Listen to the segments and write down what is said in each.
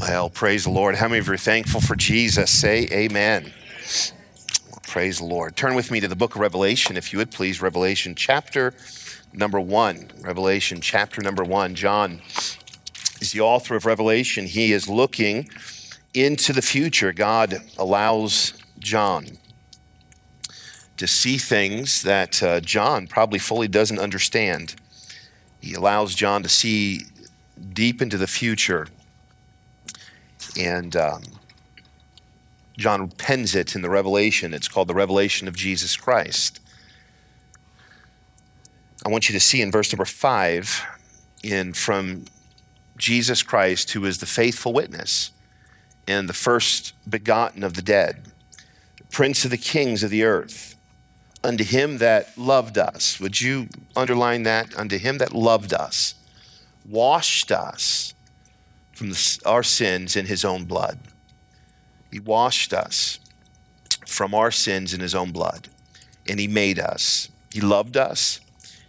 Well, praise the Lord. How many of you are thankful for Jesus? Say amen. Praise the Lord. Turn with me to the book of Revelation, if you would please. Revelation chapter number one. Revelation chapter number one. John is the author of Revelation. He is looking into the future. God allows John to see things that uh, John probably fully doesn't understand. He allows John to see deep into the future. And um, John pens it in the Revelation. It's called the Revelation of Jesus Christ. I want you to see in verse number five, in from Jesus Christ, who is the faithful witness and the first begotten of the dead, Prince of the kings of the earth, unto him that loved us. Would you underline that? Unto him that loved us, washed us from our sins in his own blood. He washed us from our sins in his own blood, and he made us. He loved us,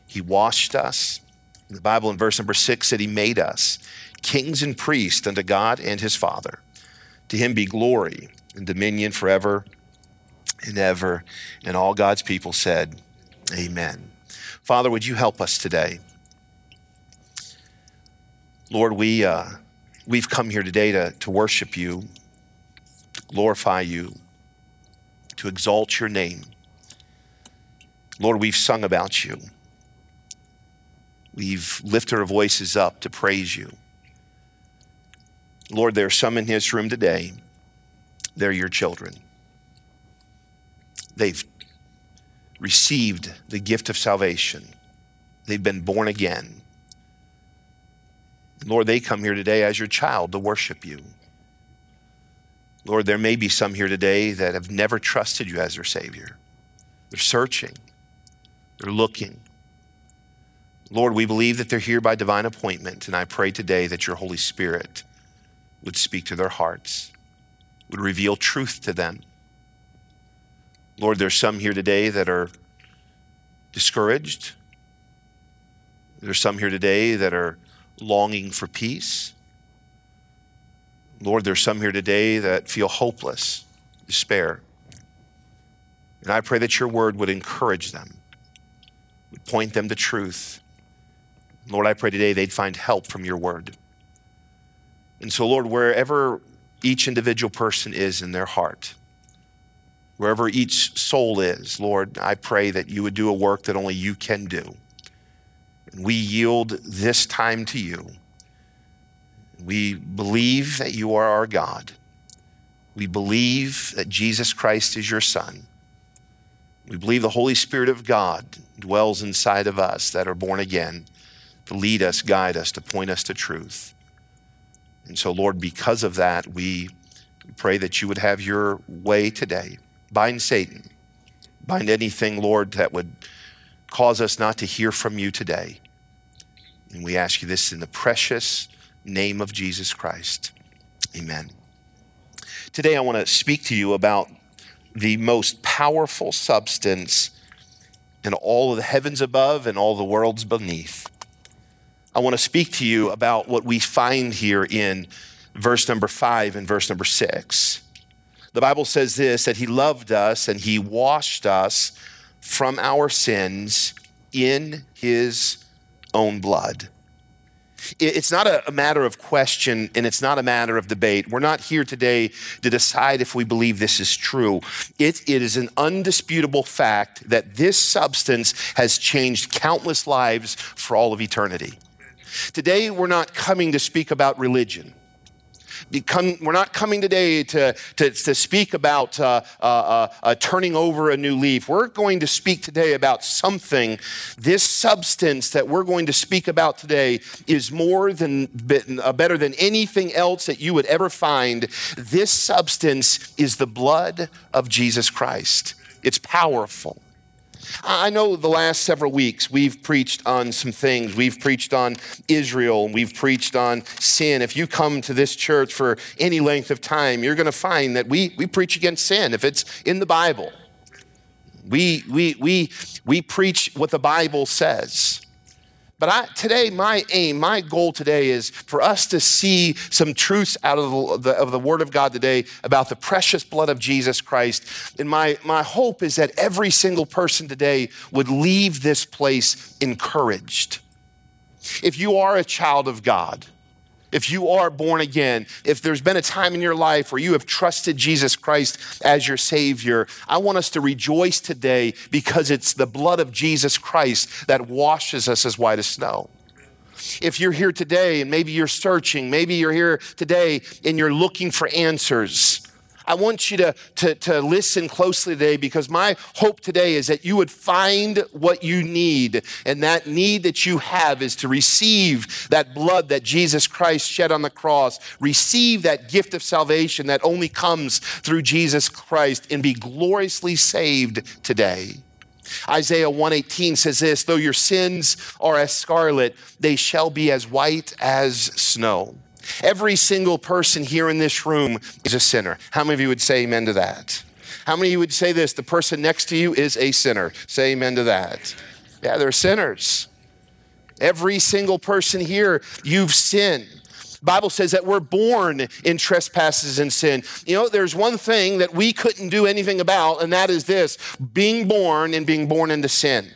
he washed us. The Bible in verse number six said he made us kings and priests unto God and his Father. To him be glory and dominion forever and ever. And all God's people said, Amen. Father, would you help us today? Lord, we, uh, we've come here today to, to worship you, to glorify you, to exalt your name. Lord, we've sung about you. We've lifted our voices up to praise you. Lord, there are some in this room today, they're your children. They've received the gift of salvation, they've been born again. Lord, they come here today as your child to worship you. Lord, there may be some here today that have never trusted you as their Savior. They're searching, they're looking. Lord, we believe that they're here by divine appointment, and I pray today that your Holy Spirit would speak to their hearts, would reveal truth to them. Lord, there's some here today that are discouraged. There's some here today that are longing for peace. Lord, there's some here today that feel hopeless, despair. And I pray that your word would encourage them, would point them to truth, Lord, I pray today they'd find help from your word. And so, Lord, wherever each individual person is in their heart, wherever each soul is, Lord, I pray that you would do a work that only you can do. We yield this time to you. We believe that you are our God. We believe that Jesus Christ is your Son. We believe the Holy Spirit of God dwells inside of us that are born again to lead us, guide us, to point us to truth. And so, Lord, because of that, we pray that you would have your way today. Bind Satan, bind anything, Lord, that would cause us not to hear from you today. And we ask you this in the precious name of Jesus Christ. Amen. Today, I want to speak to you about the most powerful substance in all of the heavens above and all the worlds beneath. I want to speak to you about what we find here in verse number five and verse number six. The Bible says this that He loved us and He washed us from our sins in His own blood. It's not a matter of question and it's not a matter of debate. We're not here today to decide if we believe this is true. It, it is an undisputable fact that this substance has changed countless lives for all of eternity. Today, we're not coming to speak about religion. Become, we're not coming today to, to, to speak about uh, uh, uh, uh, turning over a new leaf. We're going to speak today about something. This substance that we're going to speak about today is more than uh, better than anything else that you would ever find. This substance is the blood of Jesus Christ. It's powerful. I know the last several weeks we've preached on some things. We've preached on Israel, we've preached on sin. If you come to this church for any length of time, you're going to find that we, we preach against sin if it's in the Bible. We, we, we, we preach what the Bible says. But I, today, my aim, my goal today is for us to see some truths out of the, of the Word of God today about the precious blood of Jesus Christ. And my, my hope is that every single person today would leave this place encouraged. If you are a child of God, if you are born again, if there's been a time in your life where you have trusted Jesus Christ as your Savior, I want us to rejoice today because it's the blood of Jesus Christ that washes us as white as snow. If you're here today and maybe you're searching, maybe you're here today and you're looking for answers, I want you to, to, to listen closely today because my hope today is that you would find what you need. And that need that you have is to receive that blood that Jesus Christ shed on the cross, receive that gift of salvation that only comes through Jesus Christ, and be gloriously saved today. Isaiah 118 says this, though your sins are as scarlet, they shall be as white as snow. Every single person here in this room is a sinner. How many of you would say amen to that? How many of you would say this? The person next to you is a sinner. Say amen to that. Yeah, they're sinners. Every single person here, you've sinned. Bible says that we're born in trespasses and sin. You know, there's one thing that we couldn't do anything about, and that is this being born and being born into sin.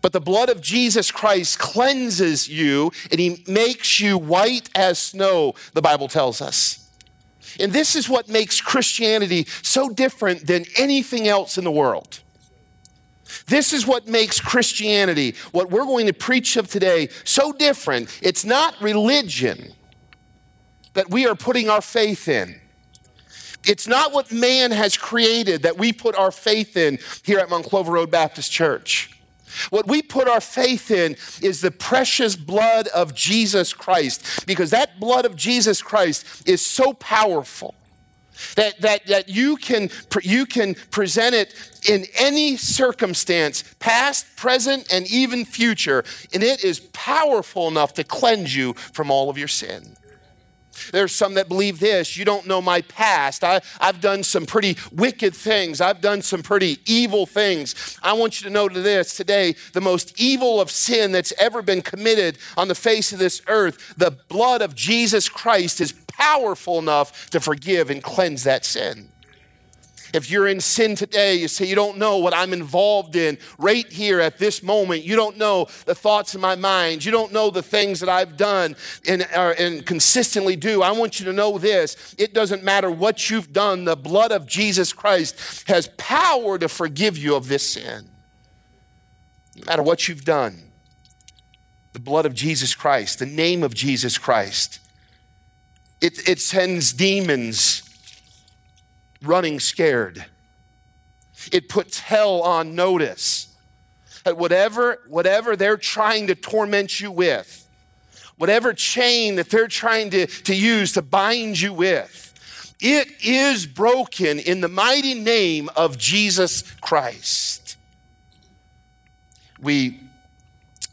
But the blood of Jesus Christ cleanses you and he makes you white as snow, the Bible tells us. And this is what makes Christianity so different than anything else in the world. This is what makes Christianity, what we're going to preach of today, so different. It's not religion that we are putting our faith in. It's not what man has created that we put our faith in here at Mount Clover Road Baptist Church. What we put our faith in is the precious blood of Jesus Christ, because that blood of Jesus Christ is so powerful that, that, that you, can, you can present it in any circumstance, past, present, and even future, and it is powerful enough to cleanse you from all of your sin. There's some that believe this you don't know my past. I, I've done some pretty wicked things, I've done some pretty evil things. I want you to know to this today the most evil of sin that's ever been committed on the face of this earth, the blood of Jesus Christ is powerful enough to forgive and cleanse that sin. If you're in sin today, you say, You don't know what I'm involved in right here at this moment. You don't know the thoughts in my mind. You don't know the things that I've done and, and consistently do. I want you to know this it doesn't matter what you've done, the blood of Jesus Christ has power to forgive you of this sin. No matter what you've done, the blood of Jesus Christ, the name of Jesus Christ, it, it sends demons running scared. It puts hell on notice. That whatever, whatever they're trying to torment you with, whatever chain that they're trying to, to use to bind you with, it is broken in the mighty name of Jesus Christ. We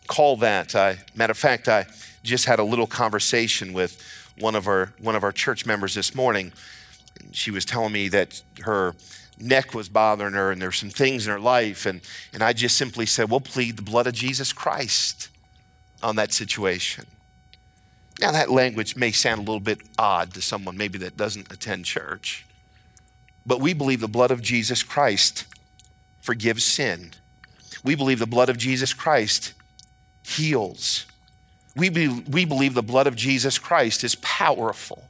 call that, I, matter of fact, I just had a little conversation with one of our, one of our church members this morning she was telling me that her neck was bothering her and there's some things in her life. And, and I just simply said, We'll plead the blood of Jesus Christ on that situation. Now, that language may sound a little bit odd to someone maybe that doesn't attend church, but we believe the blood of Jesus Christ forgives sin. We believe the blood of Jesus Christ heals. We, be, we believe the blood of Jesus Christ is powerful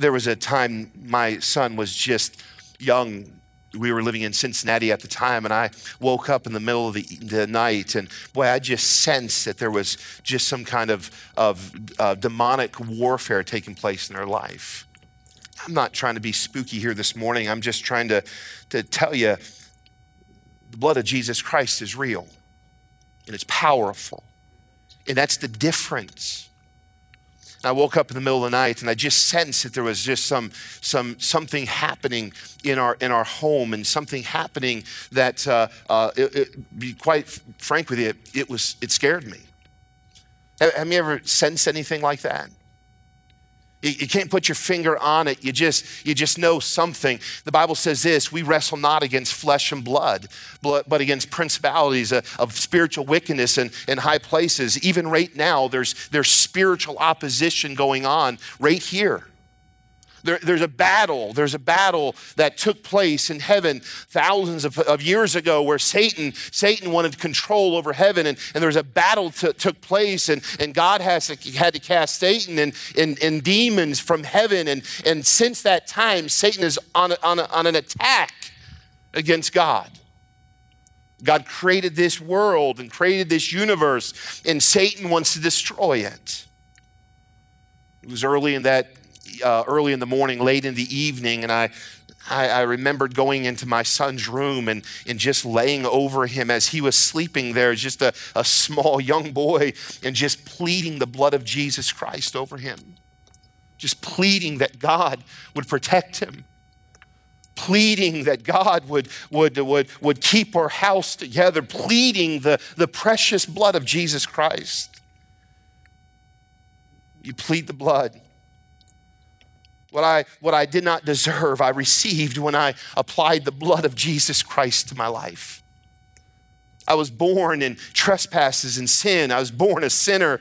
there was a time my son was just young. We were living in Cincinnati at the time, and I woke up in the middle of the, the night, and boy, I just sensed that there was just some kind of, of uh, demonic warfare taking place in their life. I'm not trying to be spooky here this morning. I'm just trying to, to tell you the blood of Jesus Christ is real and it's powerful. And that's the difference I woke up in the middle of the night and I just sensed that there was just some, some, something happening in our, in our home and something happening that, uh, uh, it, it, be quite frank with you, it, was, it scared me. Have, have you ever sensed anything like that? You can't put your finger on it. You just, you just know something. The Bible says this we wrestle not against flesh and blood, but against principalities uh, of spiritual wickedness in, in high places. Even right now, there's, there's spiritual opposition going on right here. There, there's a battle. There's a battle that took place in heaven thousands of, of, years ago where Satan, Satan wanted control over heaven. And, and there was a battle that took place, and, and God has to, had to cast Satan and, and, and demons from heaven. And, and since that time, Satan is on, a, on, a, on an attack against God. God created this world and created this universe, and Satan wants to destroy it. It was early in that uh, early in the morning, late in the evening, and I, I, I, remembered going into my son's room and, and just laying over him as he was sleeping there, just a, a small young boy, and just pleading the blood of Jesus Christ over him. Just pleading that God would protect him pleading that God would, would, would, would keep our house together, pleading the, the precious blood of Jesus Christ. You plead the blood. What I, what I did not deserve, I received when I applied the blood of Jesus Christ to my life. I was born in trespasses and sin. I was born a sinner.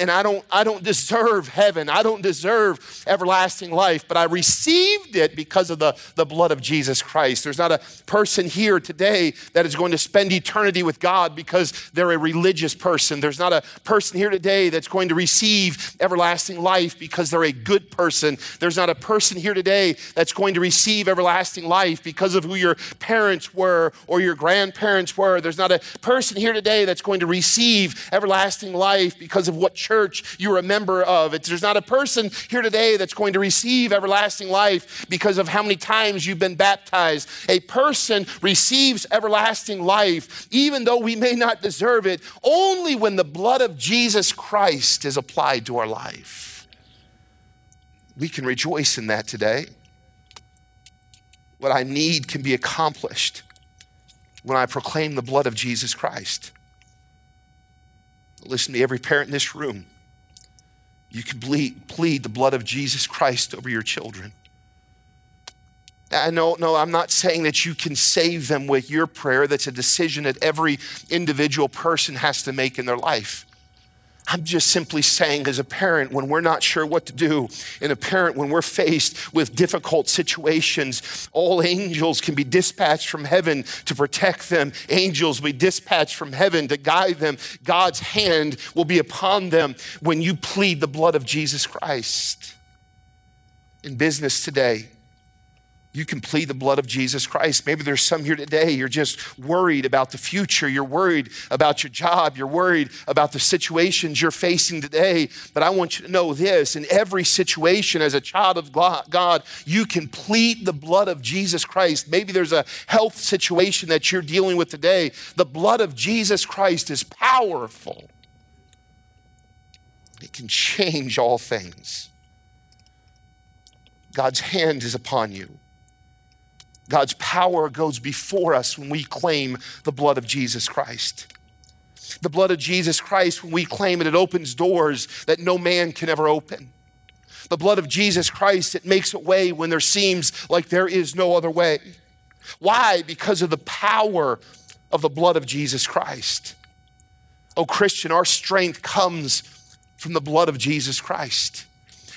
And I don't, I don't deserve heaven. I don't deserve everlasting life, but I received it because of the, the blood of Jesus Christ. There's not a person here today that is going to spend eternity with God because they're a religious person. There's not a person here today that's going to receive everlasting life because they're a good person. There's not a person here today that's going to receive everlasting life because of who your parents were or your grandparents were. There's not a person here today that's going to receive everlasting life because of what church you're a member of. It's, there's not a person here today that's going to receive everlasting life because of how many times you've been baptized. A person receives everlasting life, even though we may not deserve it, only when the blood of Jesus Christ is applied to our life. We can rejoice in that today. What I need can be accomplished when I proclaim the blood of Jesus Christ. Listen to every parent in this room. You can plead, plead the blood of Jesus Christ over your children. I know, no, I'm not saying that you can save them with your prayer. That's a decision that every individual person has to make in their life. I'm just simply saying, as a parent, when we're not sure what to do, and a parent, when we're faced with difficult situations, all angels can be dispatched from heaven to protect them. Angels will be dispatched from heaven to guide them. God's hand will be upon them when you plead the blood of Jesus Christ. In business today, you can plead the blood of Jesus Christ. Maybe there's some here today, you're just worried about the future. You're worried about your job. You're worried about the situations you're facing today. But I want you to know this in every situation, as a child of God, you can plead the blood of Jesus Christ. Maybe there's a health situation that you're dealing with today. The blood of Jesus Christ is powerful, it can change all things. God's hand is upon you. God's power goes before us when we claim the blood of Jesus Christ. The blood of Jesus Christ, when we claim it, it opens doors that no man can ever open. The blood of Jesus Christ, it makes a way when there seems like there is no other way. Why? Because of the power of the blood of Jesus Christ. Oh, Christian, our strength comes from the blood of Jesus Christ.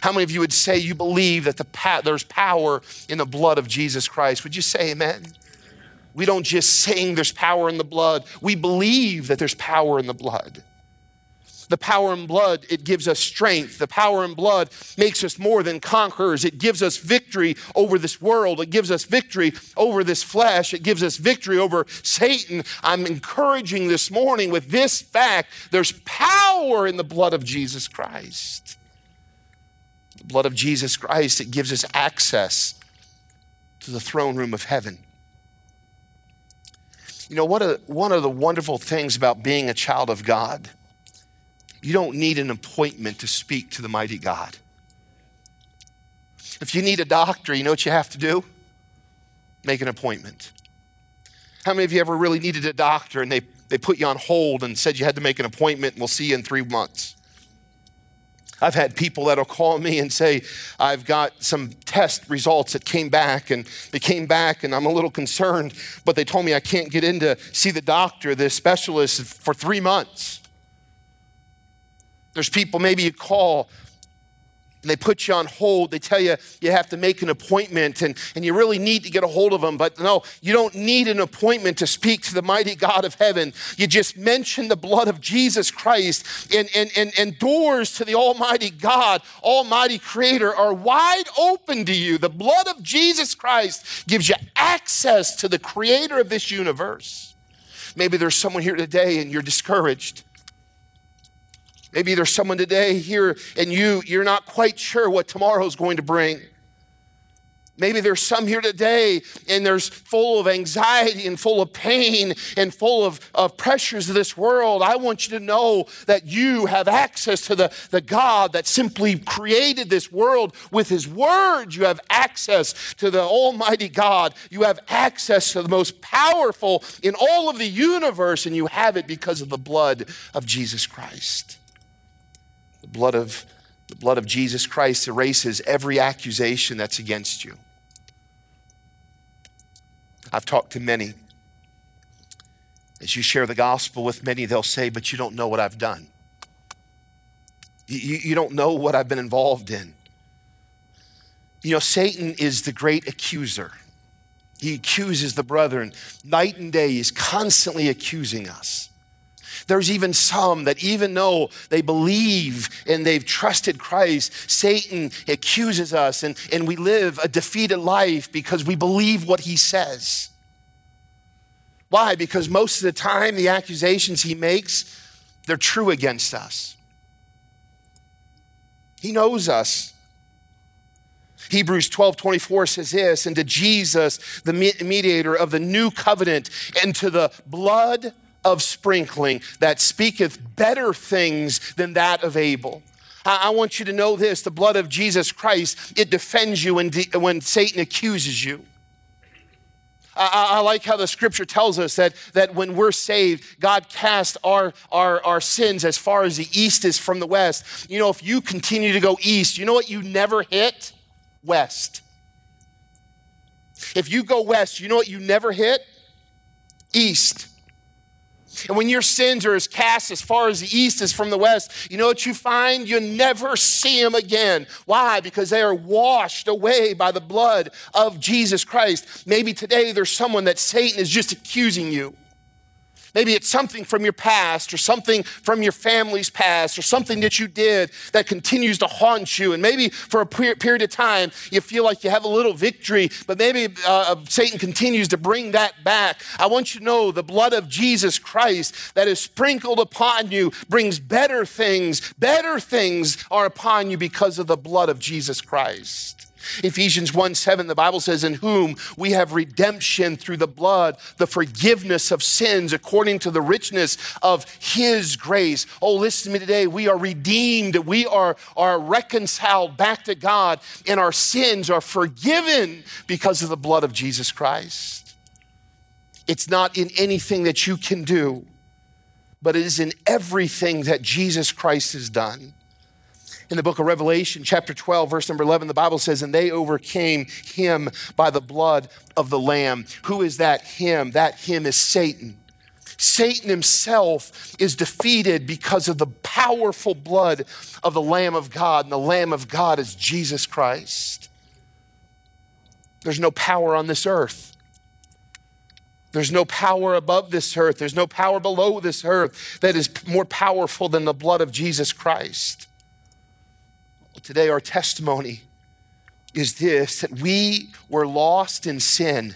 How many of you would say you believe that the pa- there's power in the blood of Jesus Christ? Would you say amen? We don't just sing there's power in the blood. We believe that there's power in the blood. The power in blood, it gives us strength. The power in blood makes us more than conquerors. It gives us victory over this world. It gives us victory over this flesh. It gives us victory over Satan. I'm encouraging this morning with this fact there's power in the blood of Jesus Christ the blood of Jesus Christ, it gives us access to the throne room of heaven. You know, one of, one of the wonderful things about being a child of God, you don't need an appointment to speak to the mighty God. If you need a doctor, you know what you have to do? Make an appointment. How many of you ever really needed a doctor and they, they put you on hold and said you had to make an appointment and we'll see you in three months? I've had people that'll call me and say, I've got some test results that came back, and they came back, and I'm a little concerned, but they told me I can't get in to see the doctor, the specialist, for three months. There's people maybe you call and they put you on hold. They tell you you have to make an appointment and, and you really need to get a hold of them. But no, you don't need an appointment to speak to the mighty God of heaven. You just mention the blood of Jesus Christ, and, and, and, and doors to the Almighty God, Almighty Creator, are wide open to you. The blood of Jesus Christ gives you access to the Creator of this universe. Maybe there's someone here today and you're discouraged. Maybe there's someone today here and you, you're not quite sure what tomorrow's going to bring. Maybe there's some here today and there's full of anxiety and full of pain and full of, of pressures of this world. I want you to know that you have access to the, the God that simply created this world with His Word. You have access to the Almighty God. You have access to the most powerful in all of the universe, and you have it because of the blood of Jesus Christ. Blood of, the blood of Jesus Christ erases every accusation that's against you. I've talked to many. As you share the gospel with many, they'll say, But you don't know what I've done. You, you don't know what I've been involved in. You know, Satan is the great accuser. He accuses the brethren night and day. He's constantly accusing us. There's even some that, even though they believe and they've trusted Christ, Satan accuses us and, and we live a defeated life because we believe what he says. Why? Because most of the time, the accusations he makes, they're true against us. He knows us. Hebrews 12 24 says this, and to Jesus, the mediator of the new covenant, and to the blood of sprinkling that speaketh better things than that of Abel. I want you to know this the blood of Jesus Christ, it defends you when, when Satan accuses you. I, I, like how the scripture tells us that, that when we're saved, God casts our, our, our sins as far as the east is from the west. You know, if you continue to go east, you know what you never hit? West. If you go west, you know what you never hit? East. And when your sins are as cast as far as the east is from the west, you know what you find? You never see them again. Why? Because they are washed away by the blood of Jesus Christ. Maybe today there's someone that Satan is just accusing you. Maybe it's something from your past or something from your family's past or something that you did that continues to haunt you. And maybe for a period of time, you feel like you have a little victory, but maybe uh, uh, Satan continues to bring that back. I want you to know the blood of Jesus Christ that is sprinkled upon you brings better things. Better things are upon you because of the blood of Jesus Christ. Ephesians 1 7, the Bible says, In whom we have redemption through the blood, the forgiveness of sins according to the richness of his grace. Oh, listen to me today. We are redeemed, we are, are reconciled back to God, and our sins are forgiven because of the blood of Jesus Christ. It's not in anything that you can do, but it is in everything that Jesus Christ has done in the book of Revelation, chapter 12, verse number 11, the Bible says, And they overcame him by the blood of the Lamb. Who is that him? That him is Satan. Satan himself is defeated because of the powerful blood of the Lamb of God, and the Lamb of God is Jesus Christ. There's no power on this earth. There's no power above this earth. There's no power below this earth that is more powerful than the blood of Jesus Christ. Today, our testimony is this that we were lost in sin,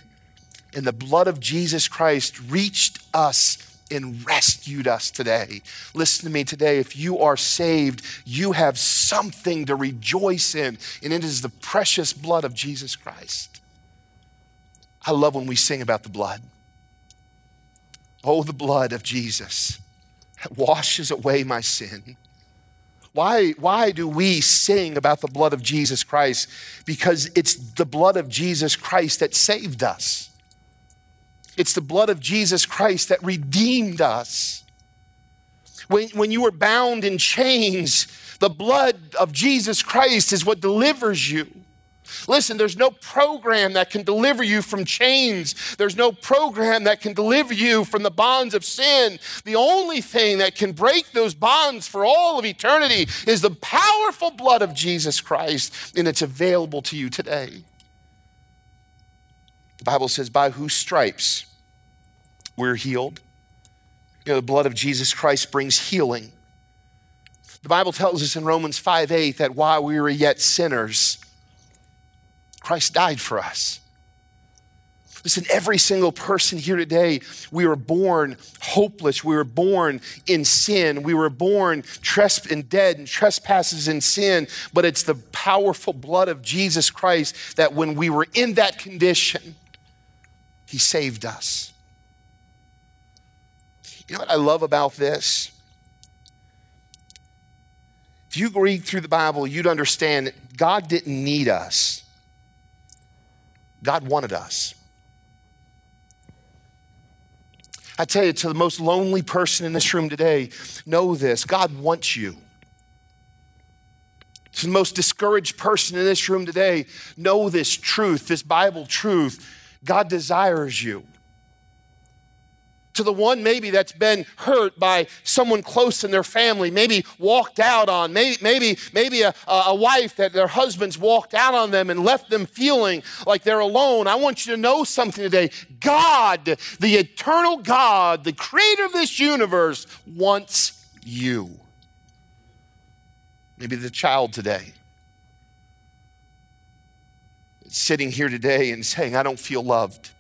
and the blood of Jesus Christ reached us and rescued us today. Listen to me today. If you are saved, you have something to rejoice in, and it is the precious blood of Jesus Christ. I love when we sing about the blood. Oh, the blood of Jesus that washes away my sin. Why, why do we sing about the blood of Jesus Christ? Because it's the blood of Jesus Christ that saved us. It's the blood of Jesus Christ that redeemed us. When, when you were bound in chains, The blood of Jesus Christ is what delivers you. Listen, there's no program that can deliver you from chains. There's no program that can deliver you from the bonds of sin. The only thing that can break those bonds for all of eternity is the powerful blood of Jesus Christ, and it's available to you today. The Bible says, by whose stripes we're healed. You know, the blood of Jesus Christ brings healing. The Bible tells us in Romans 5 8 that while we were yet sinners, Christ died for us. Listen, every single person here today, we were born hopeless. We were born in sin. We were born tresp- and dead and trespasses in sin. But it's the powerful blood of Jesus Christ that when we were in that condition, He saved us. You know what I love about this? If you read through the Bible, you'd understand that God didn't need us. God wanted us. I tell you, to the most lonely person in this room today, know this God wants you. To the most discouraged person in this room today, know this truth, this Bible truth. God desires you to the one maybe that's been hurt by someone close in their family, maybe walked out on, maybe, maybe, maybe a, a wife that their husbands walked out on them and left them feeling like they're alone. I want you to know something today. God, the eternal God, the creator of this universe, wants you. Maybe the child today sitting here today and saying, I don't feel loved.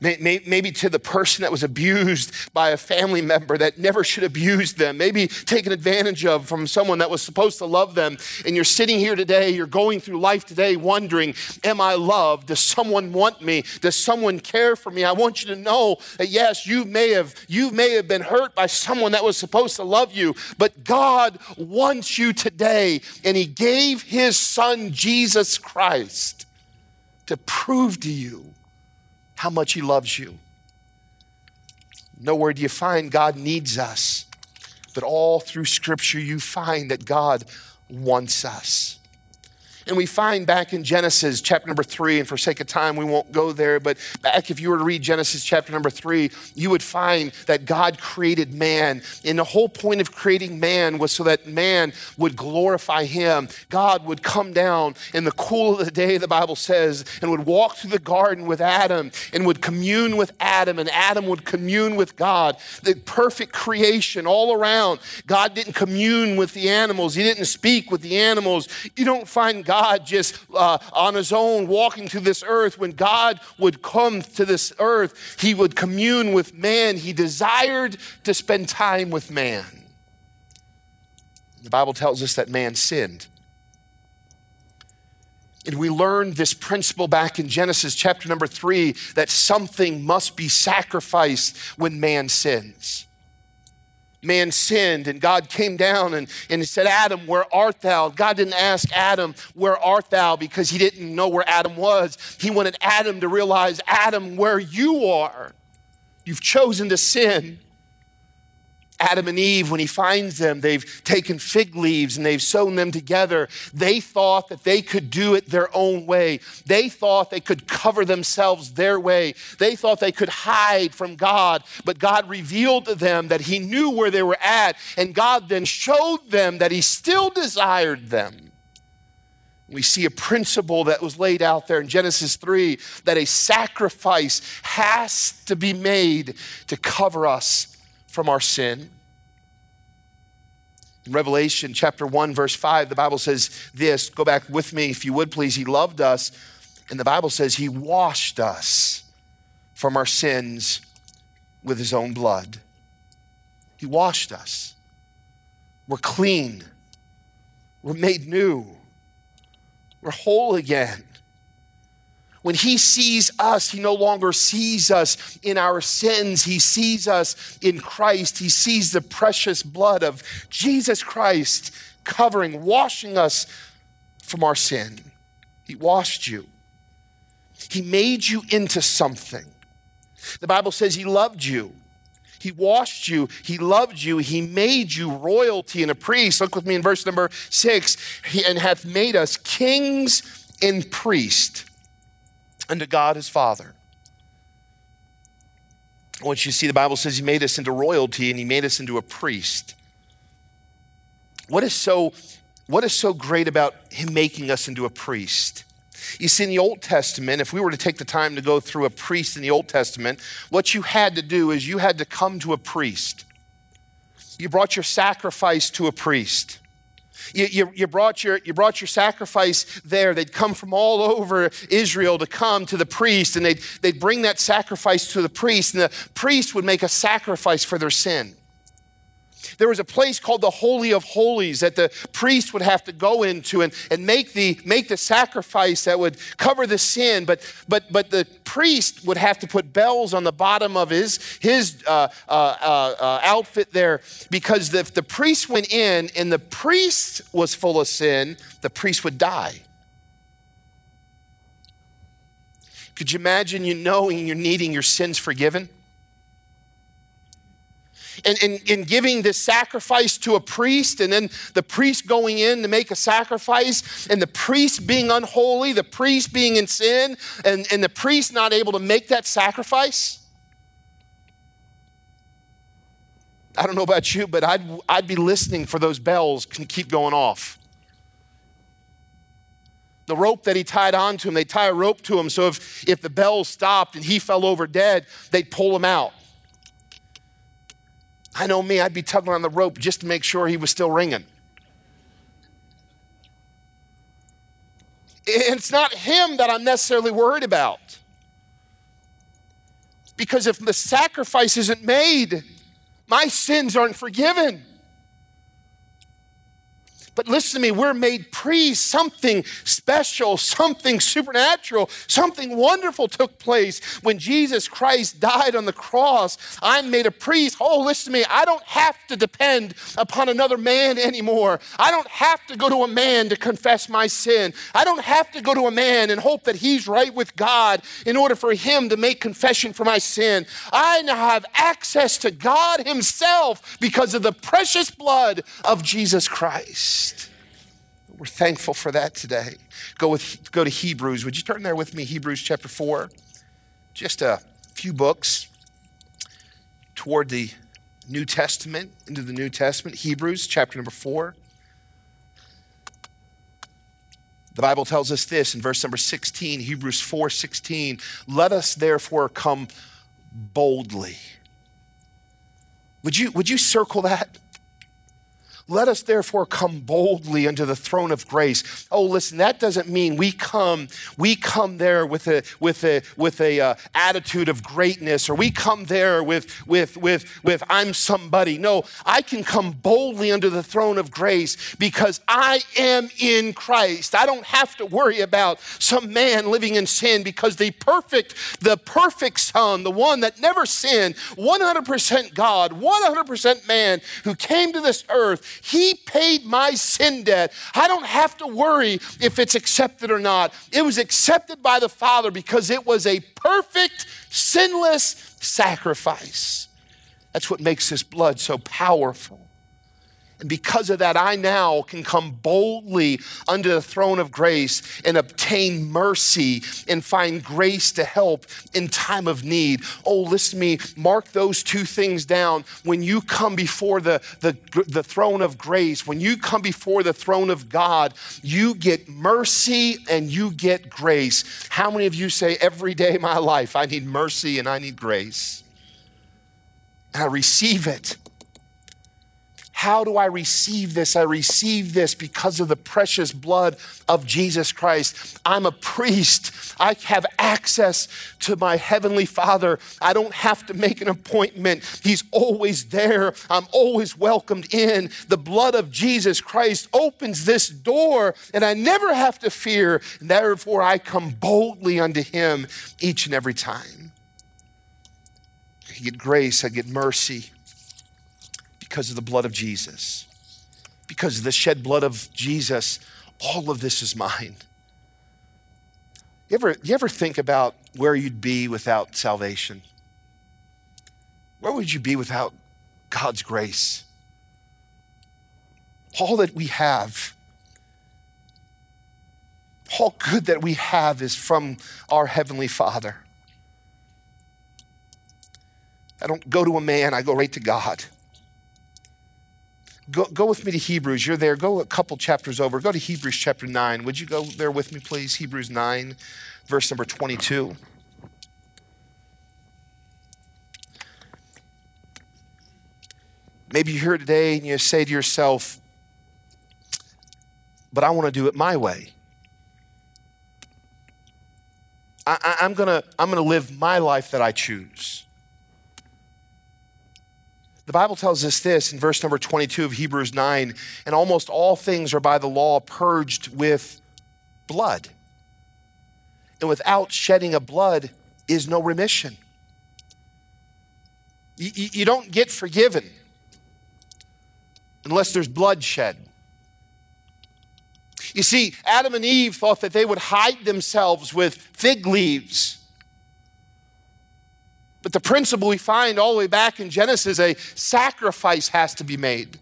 Maybe to the person that was abused by a family member that never should abuse them, maybe taken advantage of from someone that was supposed to love them. And you're sitting here today, you're going through life today wondering, Am I loved? Does someone want me? Does someone care for me? I want you to know that yes, you may have, you may have been hurt by someone that was supposed to love you, but God wants you today. And He gave His Son, Jesus Christ, to prove to you how much He loves you. Nowhere do you find God needs us, but all through Scripture you find that God wants us. And we find back in Genesis chapter number three, and for sake of time, we won't go there, but back if you were to read Genesis chapter number three, you would find that God created man. And the whole point of creating man was so that man would glorify him. God would come down in the cool of the day, the Bible says, and would walk through the garden with Adam and would commune with Adam, and Adam would commune with God. The perfect creation all around. God didn't commune with the animals, He didn't speak with the animals. You don't find God God just uh, on his own walking to this earth. When God would come to this earth, he would commune with man. He desired to spend time with man. The Bible tells us that man sinned. And we learned this principle back in Genesis chapter number three that something must be sacrificed when man sins man sinned and God came down and, and he said, Adam, where art thou? God didn't ask Adam, where art thou? Because he didn't know where Adam was. He wanted Adam to realize, Adam, where you are. You've chosen to sin. Adam and Eve, when he finds them, they've taken fig leaves and they've sewn them together. They thought that they could do it their own way. They thought they could cover themselves their way. They thought they could hide from God. But God revealed to them that he knew where they were at. And God then showed them that he still desired them. We see a principle that was laid out there in Genesis 3 that a sacrifice has to be made to cover us from our sin. In Revelation chapter 1, verse 5, the Bible says this. Go back with me, if you would please. He loved us, and the Bible says he washed us from our sins with his own blood. He washed us. We're clean. We're made new. We're whole again. When he sees us, he no longer sees us in our sins. He sees us in Christ. He sees the precious blood of Jesus Christ covering, washing us from our sin. He washed you, He made you into something. The Bible says He loved you. He washed you. He loved you. He made you royalty and a priest. Look with me in verse number six. He, and hath made us kings and priests unto God his Father. Once you see the Bible says he made us into royalty and he made us into a priest. What is so what is so great about him making us into a priest? You see, in the Old Testament, if we were to take the time to go through a priest in the Old Testament, what you had to do is you had to come to a priest. You brought your sacrifice to a priest. You, you, you, brought your, you brought your sacrifice there. They'd come from all over Israel to come to the priest, and they'd, they'd bring that sacrifice to the priest, and the priest would make a sacrifice for their sin. There was a place called the Holy of Holies that the priest would have to go into and, and make, the, make the sacrifice that would cover the sin. But, but, but the priest would have to put bells on the bottom of his, his uh, uh, uh, uh outfit there because if the priest went in and the priest was full of sin, the priest would die. Could you imagine you knowing you're needing your sins forgiven? And, and, and giving this sacrifice to a priest, and then the priest going in to make a sacrifice, and the priest being unholy, the priest being in sin, and, and the priest not able to make that sacrifice. I don't know about you, but I'd, I'd be listening for those bells can keep going off. The rope that he tied onto him, they tie a rope to him so if, if the bells stopped and he fell over dead, they'd pull him out. I know me, I'd be tugging on the rope just to make sure he was still ringing. It's not him that I'm necessarily worried about. Because if the sacrifice isn't made, my sins aren't forgiven. But listen to me, we're made priests. Something special, something supernatural, something wonderful took place when Jesus Christ died on the cross. I'm made a priest. Oh, listen to me, I don't have to depend upon another man anymore. I don't have to go to a man to confess my sin. I don't have to go to a man and hope that he's right with God in order for him to make confession for my sin. I now have access to God Himself because of the precious blood of Jesus Christ. We're thankful for that today. Go, with, go to Hebrews. Would you turn there with me? Hebrews chapter 4. Just a few books toward the New Testament, into the New Testament. Hebrews chapter number 4. The Bible tells us this in verse number 16, Hebrews 4 16. Let us therefore come boldly. Would you, would you circle that? Let us therefore come boldly unto the throne of grace. Oh, listen, that doesn't mean we come, we come there with a with a with a uh, attitude of greatness, or we come there with with with with I'm somebody. No, I can come boldly unto the throne of grace because I am in Christ. I don't have to worry about some man living in sin because the perfect, the perfect Son, the one that never sinned, 100% God, 100% man, who came to this earth he paid my sin debt. I don't have to worry if it's accepted or not. It was accepted by the Father because it was a perfect, sinless sacrifice. That's what makes His blood so powerful. And because of that, I now can come boldly under the throne of grace and obtain mercy and find grace to help in time of need. Oh, listen to me, mark those two things down. When you come before the, the, the throne of grace, when you come before the throne of God, you get mercy and you get grace. How many of you say, every day of my life, I need mercy and I need grace? And I receive it. How do I receive this? I receive this because of the precious blood of Jesus Christ. I'm a priest. I have access to my heavenly Father. I don't have to make an appointment. He's always there. I'm always welcomed in. The blood of Jesus Christ opens this door, and I never have to fear. And therefore, I come boldly unto Him each and every time. I get grace, I get mercy because of the blood of Jesus. Because of the shed blood of Jesus, all of this is mine. You ever, you ever think about where you'd be without salvation? Where would you be without God's grace? All that we have, all good that we have is from our Heavenly Father. I don't go to a man, I go right to God. Go, go with me to Hebrews. You're there. Go a couple chapters over. Go to Hebrews chapter 9. Would you go there with me, please? Hebrews 9, verse number 22. Maybe you're here today and you say to yourself, but I want to do it my way. I, am going to I'm going to live my life that I choose. The Bible tells us this in verse number 22 of Hebrews 9 and almost all things are by the law purged with blood. And without shedding of blood is no remission. You, you don't get forgiven unless there's bloodshed. You see, Adam and Eve thought that they would hide themselves with fig leaves but the principle we find all the way back in Genesis a sacrifice has to be made.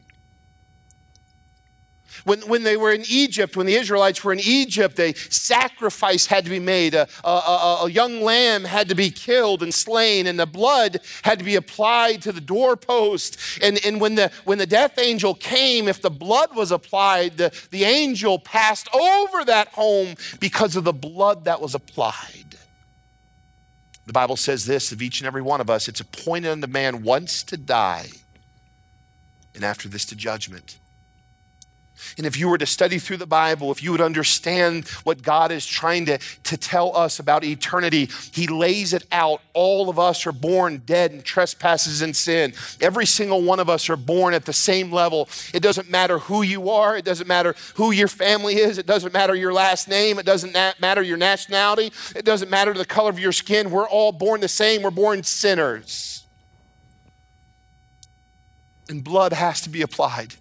When, when they were in Egypt, when the Israelites were in Egypt, a sacrifice had to be made. A, a, a, a, young lamb had to be killed and slain, and the blood had to be applied to the doorpost. And, and when, the, when the death angel came, if the blood was applied, the, the angel passed over that home because of the blood that was applied. The Bible says this of each and every one of us it's appointed unto man once to die, and after this to judgment. And if you were to study through the Bible, if you would understand what God is trying to, to tell us about eternity, He lays it out. All of us are born dead in trespasses and sin. Every single one of us are born at the same level. It doesn't matter who you are, it doesn't matter who your family is, it doesn't matter your last name, it doesn't matter your nationality, it doesn't matter the color of your skin. We're all born the same, we're born sinners. And blood has to be applied.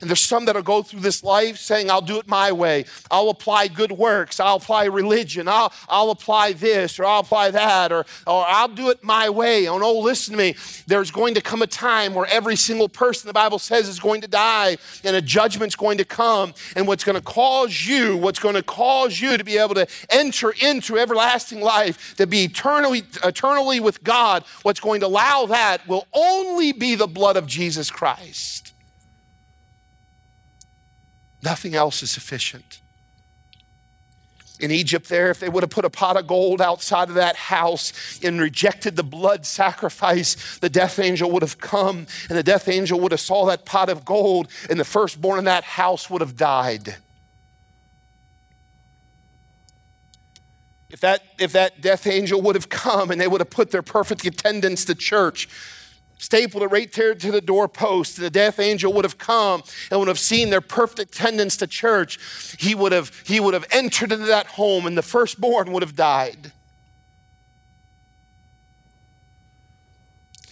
And there's some that'll go through this life saying, I'll do it my way. I'll apply good works. I'll apply religion. I'll, I'll apply this or I'll apply that or, or I'll do it my way. Oh, no, listen to me. There's going to come a time where every single person the Bible says is going to die and a judgment's going to come. And what's going to cause you, what's going to cause you to be able to enter into everlasting life, to be eternally, eternally with God, what's going to allow that will only be the blood of Jesus Christ. Nothing else is sufficient. In Egypt, there, if they would have put a pot of gold outside of that house and rejected the blood sacrifice, the death angel would have come and the death angel would have saw that pot of gold and the firstborn in that house would have died. If that, if that death angel would have come and they would have put their perfect attendance to church, stapled it right there to the doorpost. The death angel would have come and would have seen their perfect attendance to church. He would have, he would have entered into that home and the firstborn would have died.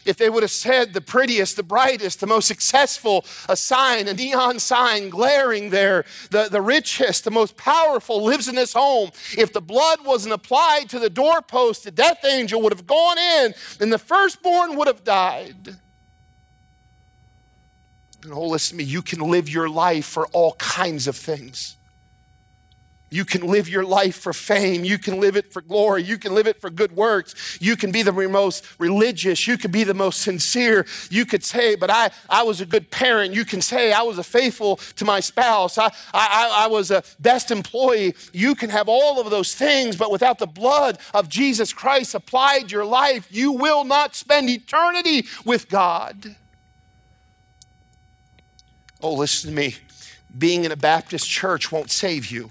If they would have said the prettiest, the brightest, the most successful, a sign, a neon sign glaring there, the, the richest, the most powerful lives in this home. If the blood wasn't applied to the doorpost, the death angel would have gone in and the firstborn would have died. And oh, listen to me, you can live your life for all kinds of things. You can live your life for fame. You can live it for glory. You can live it for good works. You can be the most religious. You can be the most sincere. You could say, but I, I was a good parent. You can say, I was a faithful to my spouse. I, I, I was a best employee. You can have all of those things, but without the blood of Jesus Christ applied your life, you will not spend eternity with God. Oh, listen to me. Being in a Baptist church won't save you.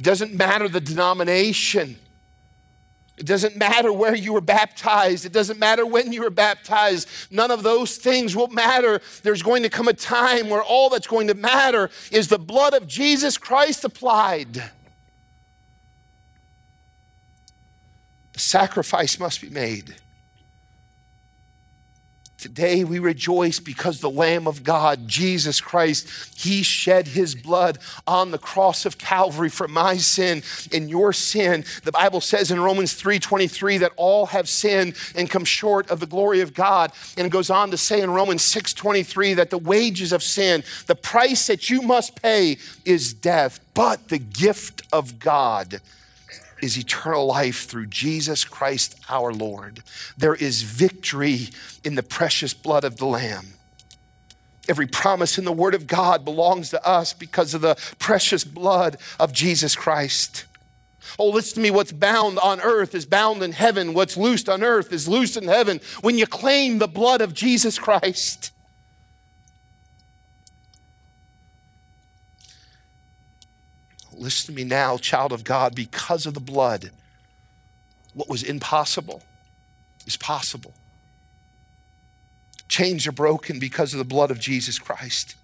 It doesn't matter the denomination. It doesn't matter where you were baptized. It doesn't matter when you were baptized. None of those things will matter. There's going to come a time where all that's going to matter is the blood of Jesus Christ applied. A sacrifice must be made. Today we rejoice because the Lamb of God, Jesus Christ, He shed His blood on the cross of Calvary for my sin and your sin. The Bible says in Romans 3:23 that all have sinned and come short of the glory of God. And it goes on to say in Romans 6:23 that the wages of sin, the price that you must pay is death, but the gift of God is eternal life through Jesus Christ our Lord. There is victory in the precious blood of the Lamb. Every promise in the Word of God belongs to us because of the precious blood of Jesus Christ. Oh, listen to me. What's bound on earth is bound in heaven. What's loosed on earth is loosed in heaven when you claim the blood of Jesus Christ. Listen to me now, child of God, because of the blood, what was impossible is possible. Chains are broken because of the blood of Jesus Christ.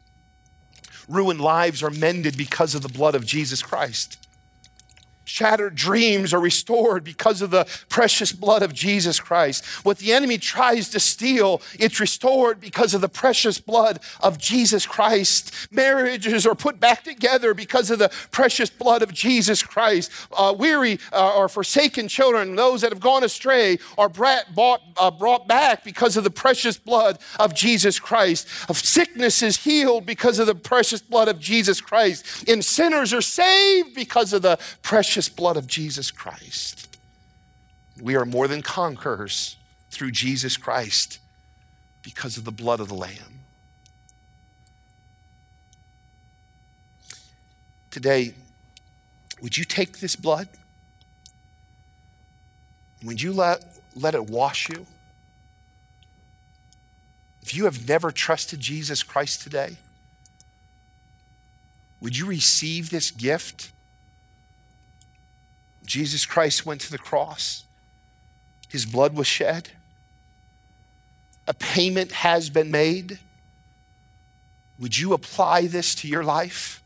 Ruined lives are mended because of the blood of Jesus Christ. Shattered dreams are restored because of the precious blood of Jesus Christ. What the enemy tries to steal, it's restored because of the precious blood of Jesus Christ. Marriages are put back together because of the precious blood of Jesus Christ. Uh, weary uh, or forsaken children, those that have gone astray, are brought, bought, uh, brought back because of the precious blood of Jesus Christ. Of sickness is healed because of the precious blood of Jesus Christ. And sinners are saved because of the precious precious blood of Jesus Christ. We are more than conquerors through Jesus Christ because of the blood of the Lamb. Today, would you take this blood? Would you let, let it wash you? If you have never trusted Jesus Christ today, would you receive this gift? Jesus Christ went to the cross, his blood was shed, a payment has been made. Would you apply this to your life?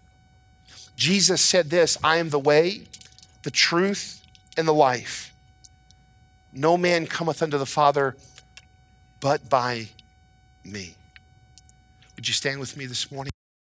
Jesus said this I am the way, the truth, and the life. No man cometh unto the Father but by me. Would you stand with me this morning?